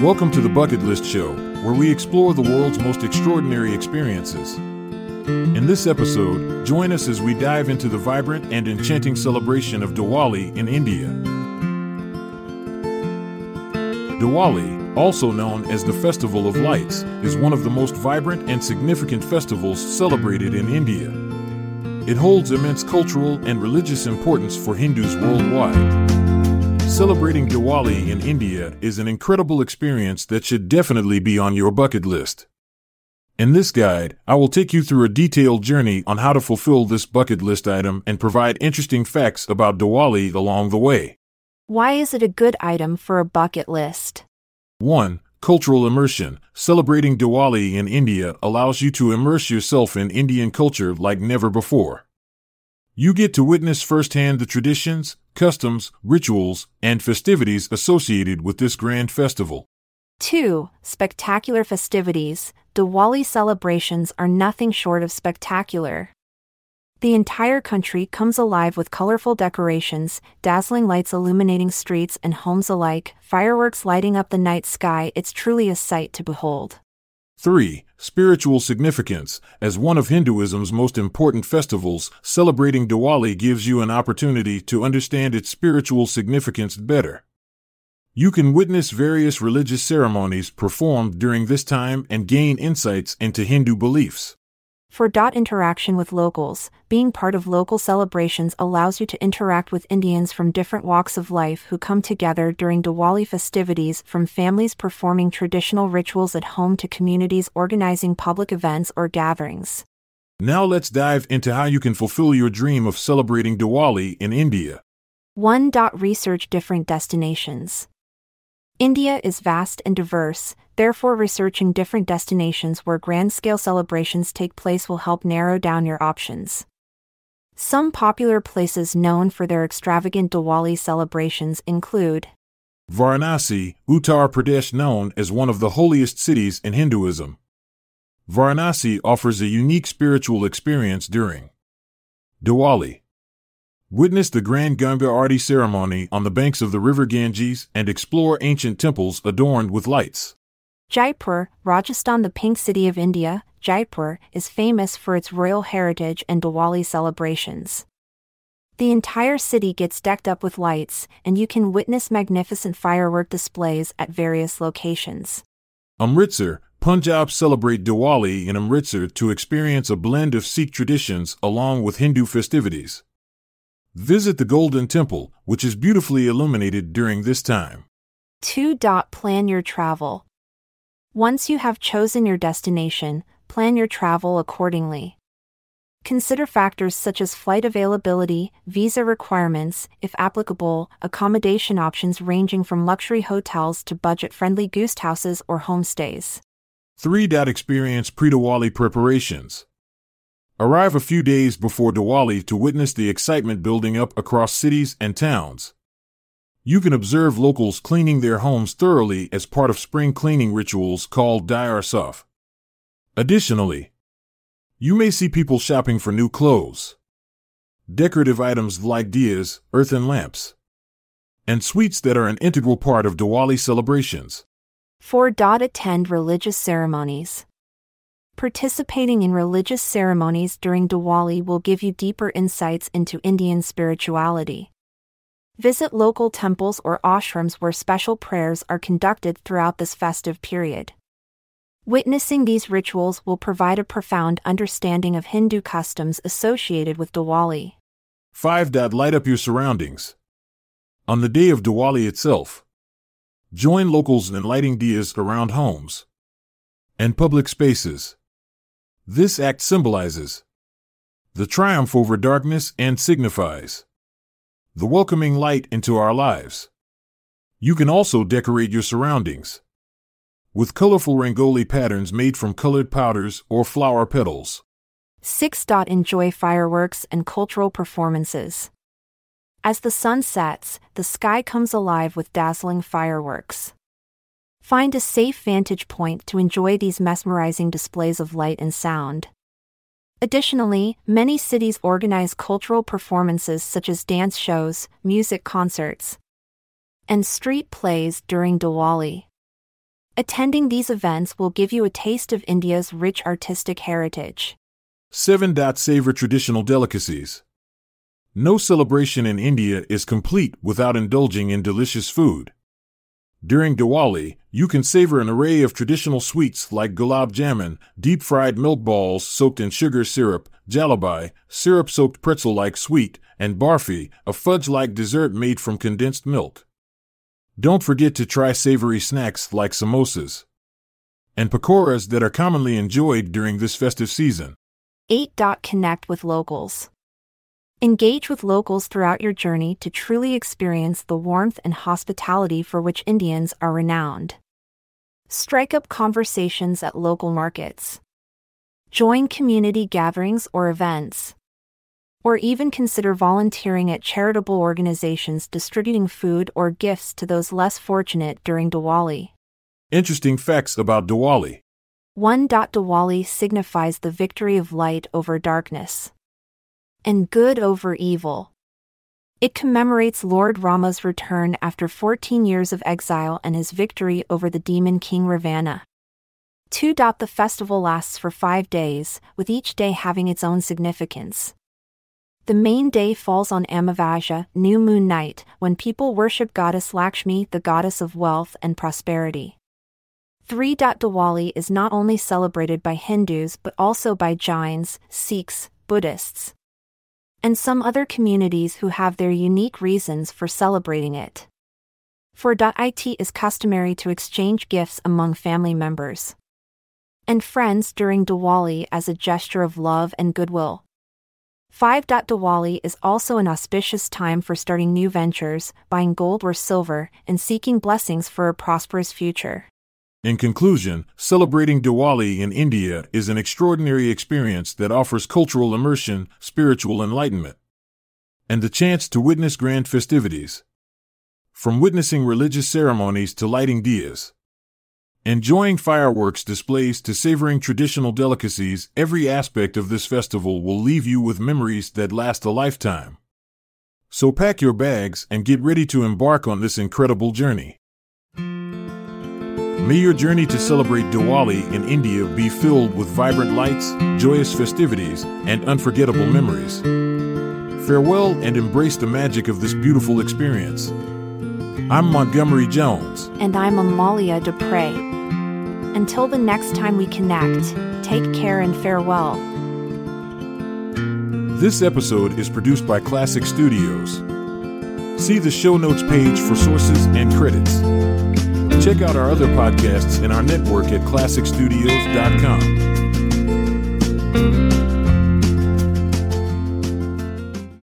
Welcome to the Bucket List Show, where we explore the world's most extraordinary experiences. In this episode, join us as we dive into the vibrant and enchanting celebration of Diwali in India. Diwali, also known as the Festival of Lights, is one of the most vibrant and significant festivals celebrated in India. It holds immense cultural and religious importance for Hindus worldwide. Celebrating Diwali in India is an incredible experience that should definitely be on your bucket list. In this guide, I will take you through a detailed journey on how to fulfill this bucket list item and provide interesting facts about Diwali along the way. Why is it a good item for a bucket list? 1. Cultural immersion. Celebrating Diwali in India allows you to immerse yourself in Indian culture like never before. You get to witness firsthand the traditions, customs, rituals, and festivities associated with this grand festival. 2. Spectacular festivities. Diwali celebrations are nothing short of spectacular. The entire country comes alive with colorful decorations, dazzling lights illuminating streets and homes alike, fireworks lighting up the night sky. It's truly a sight to behold. 3. Spiritual significance. As one of Hinduism's most important festivals, celebrating Diwali gives you an opportunity to understand its spiritual significance better. You can witness various religious ceremonies performed during this time and gain insights into Hindu beliefs. For dot interaction with locals, being part of local celebrations allows you to interact with Indians from different walks of life who come together during Diwali festivities, from families performing traditional rituals at home to communities organizing public events or gatherings. Now let's dive into how you can fulfill your dream of celebrating Diwali in India. 1. dot Research different destinations. India is vast and diverse, therefore, researching different destinations where grand scale celebrations take place will help narrow down your options. Some popular places known for their extravagant Diwali celebrations include Varanasi, Uttar Pradesh, known as one of the holiest cities in Hinduism. Varanasi offers a unique spiritual experience during Diwali. Witness the Grand Ganga Aarti ceremony on the banks of the river Ganges and explore ancient temples adorned with lights. Jaipur, Rajasthan, the pink city of India, Jaipur is famous for its royal heritage and Diwali celebrations. The entire city gets decked up with lights, and you can witness magnificent firework displays at various locations. Amritsar, Punjab celebrate Diwali in Amritsar to experience a blend of Sikh traditions along with Hindu festivities. Visit the Golden Temple, which is beautifully illuminated during this time. 2. Plan your travel. Once you have chosen your destination, plan your travel accordingly. Consider factors such as flight availability, visa requirements, if applicable, accommodation options ranging from luxury hotels to budget friendly guest houses or homestays. 3. Experience pre Diwali preparations. Arrive a few days before Diwali to witness the excitement building up across cities and towns. You can observe locals cleaning their homes thoroughly as part of spring cleaning rituals called Diya Saf. Additionally, you may see people shopping for new clothes, decorative items like diyas, earthen lamps, and sweets that are an integral part of Diwali celebrations. 4. Attend religious ceremonies. Participating in religious ceremonies during Diwali will give you deeper insights into Indian spirituality. Visit local temples or ashrams where special prayers are conducted throughout this festive period. Witnessing these rituals will provide a profound understanding of Hindu customs associated with Diwali. 5. Dad, Light up your surroundings. On the day of Diwali itself, join locals in lighting diyas around homes and public spaces. This act symbolizes the triumph over darkness and signifies the welcoming light into our lives. You can also decorate your surroundings with colorful rangoli patterns made from colored powders or flower petals. 6. dot Enjoy fireworks and cultural performances. As the sun sets, the sky comes alive with dazzling fireworks. Find a safe vantage point to enjoy these mesmerizing displays of light and sound. Additionally, many cities organize cultural performances such as dance shows, music concerts, and street plays during Diwali. Attending these events will give you a taste of India's rich artistic heritage. 7. Savor traditional delicacies. No celebration in India is complete without indulging in delicious food. During Diwali, you can savor an array of traditional sweets like gulab jamun, deep fried milk balls soaked in sugar syrup, jalebi, syrup soaked pretzel like sweet, and barfi, a fudge like dessert made from condensed milk. Don't forget to try savory snacks like samosas and pakoras that are commonly enjoyed during this festive season. 8. Connect with locals. Engage with locals throughout your journey to truly experience the warmth and hospitality for which Indians are renowned. Strike up conversations at local markets. Join community gatherings or events. Or even consider volunteering at charitable organizations distributing food or gifts to those less fortunate during Diwali. Interesting facts about Diwali. 1. Diwali signifies the victory of light over darkness and good over evil. It commemorates Lord Rama's return after 14 years of exile and his victory over the demon king Ravana. 2. The festival lasts for five days, with each day having its own significance. The main day falls on Amavasya, new moon night, when people worship goddess Lakshmi, the goddess of wealth and prosperity. 3. Diwali is not only celebrated by Hindus but also by Jains, Sikhs, Buddhists, and some other communities who have their unique reasons for celebrating it. For .it is customary to exchange gifts among family members and friends during Diwali as a gesture of love and goodwill. 5. Diwali is also an auspicious time for starting new ventures, buying gold or silver, and seeking blessings for a prosperous future. In conclusion, celebrating Diwali in India is an extraordinary experience that offers cultural immersion, spiritual enlightenment, and the chance to witness grand festivities. From witnessing religious ceremonies to lighting diyas, enjoying fireworks displays to savoring traditional delicacies, every aspect of this festival will leave you with memories that last a lifetime. So pack your bags and get ready to embark on this incredible journey. May your journey to celebrate Diwali in India be filled with vibrant lights, joyous festivities, and unforgettable memories. Farewell and embrace the magic of this beautiful experience. I'm Montgomery Jones. And I'm Amalia Dupre. Until the next time we connect, take care and farewell. This episode is produced by Klassic Studios. See the show notes page for sources and credits. Check out our other podcasts in our network at klassicstudios.com.